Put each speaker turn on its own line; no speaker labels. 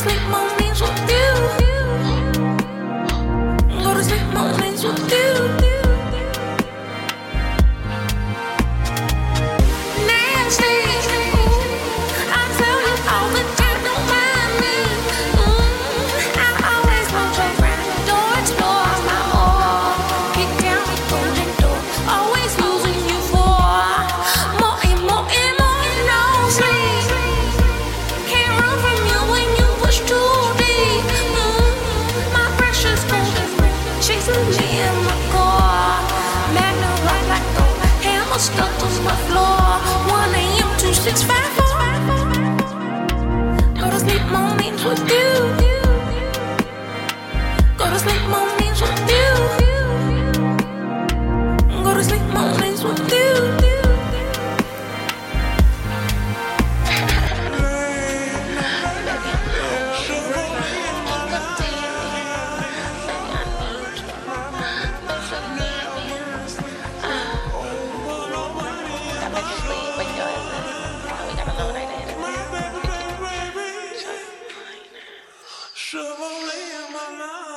Sleep Go to sleep mornings
I went to sleep, up, we got a long night ahead of us. In my mind.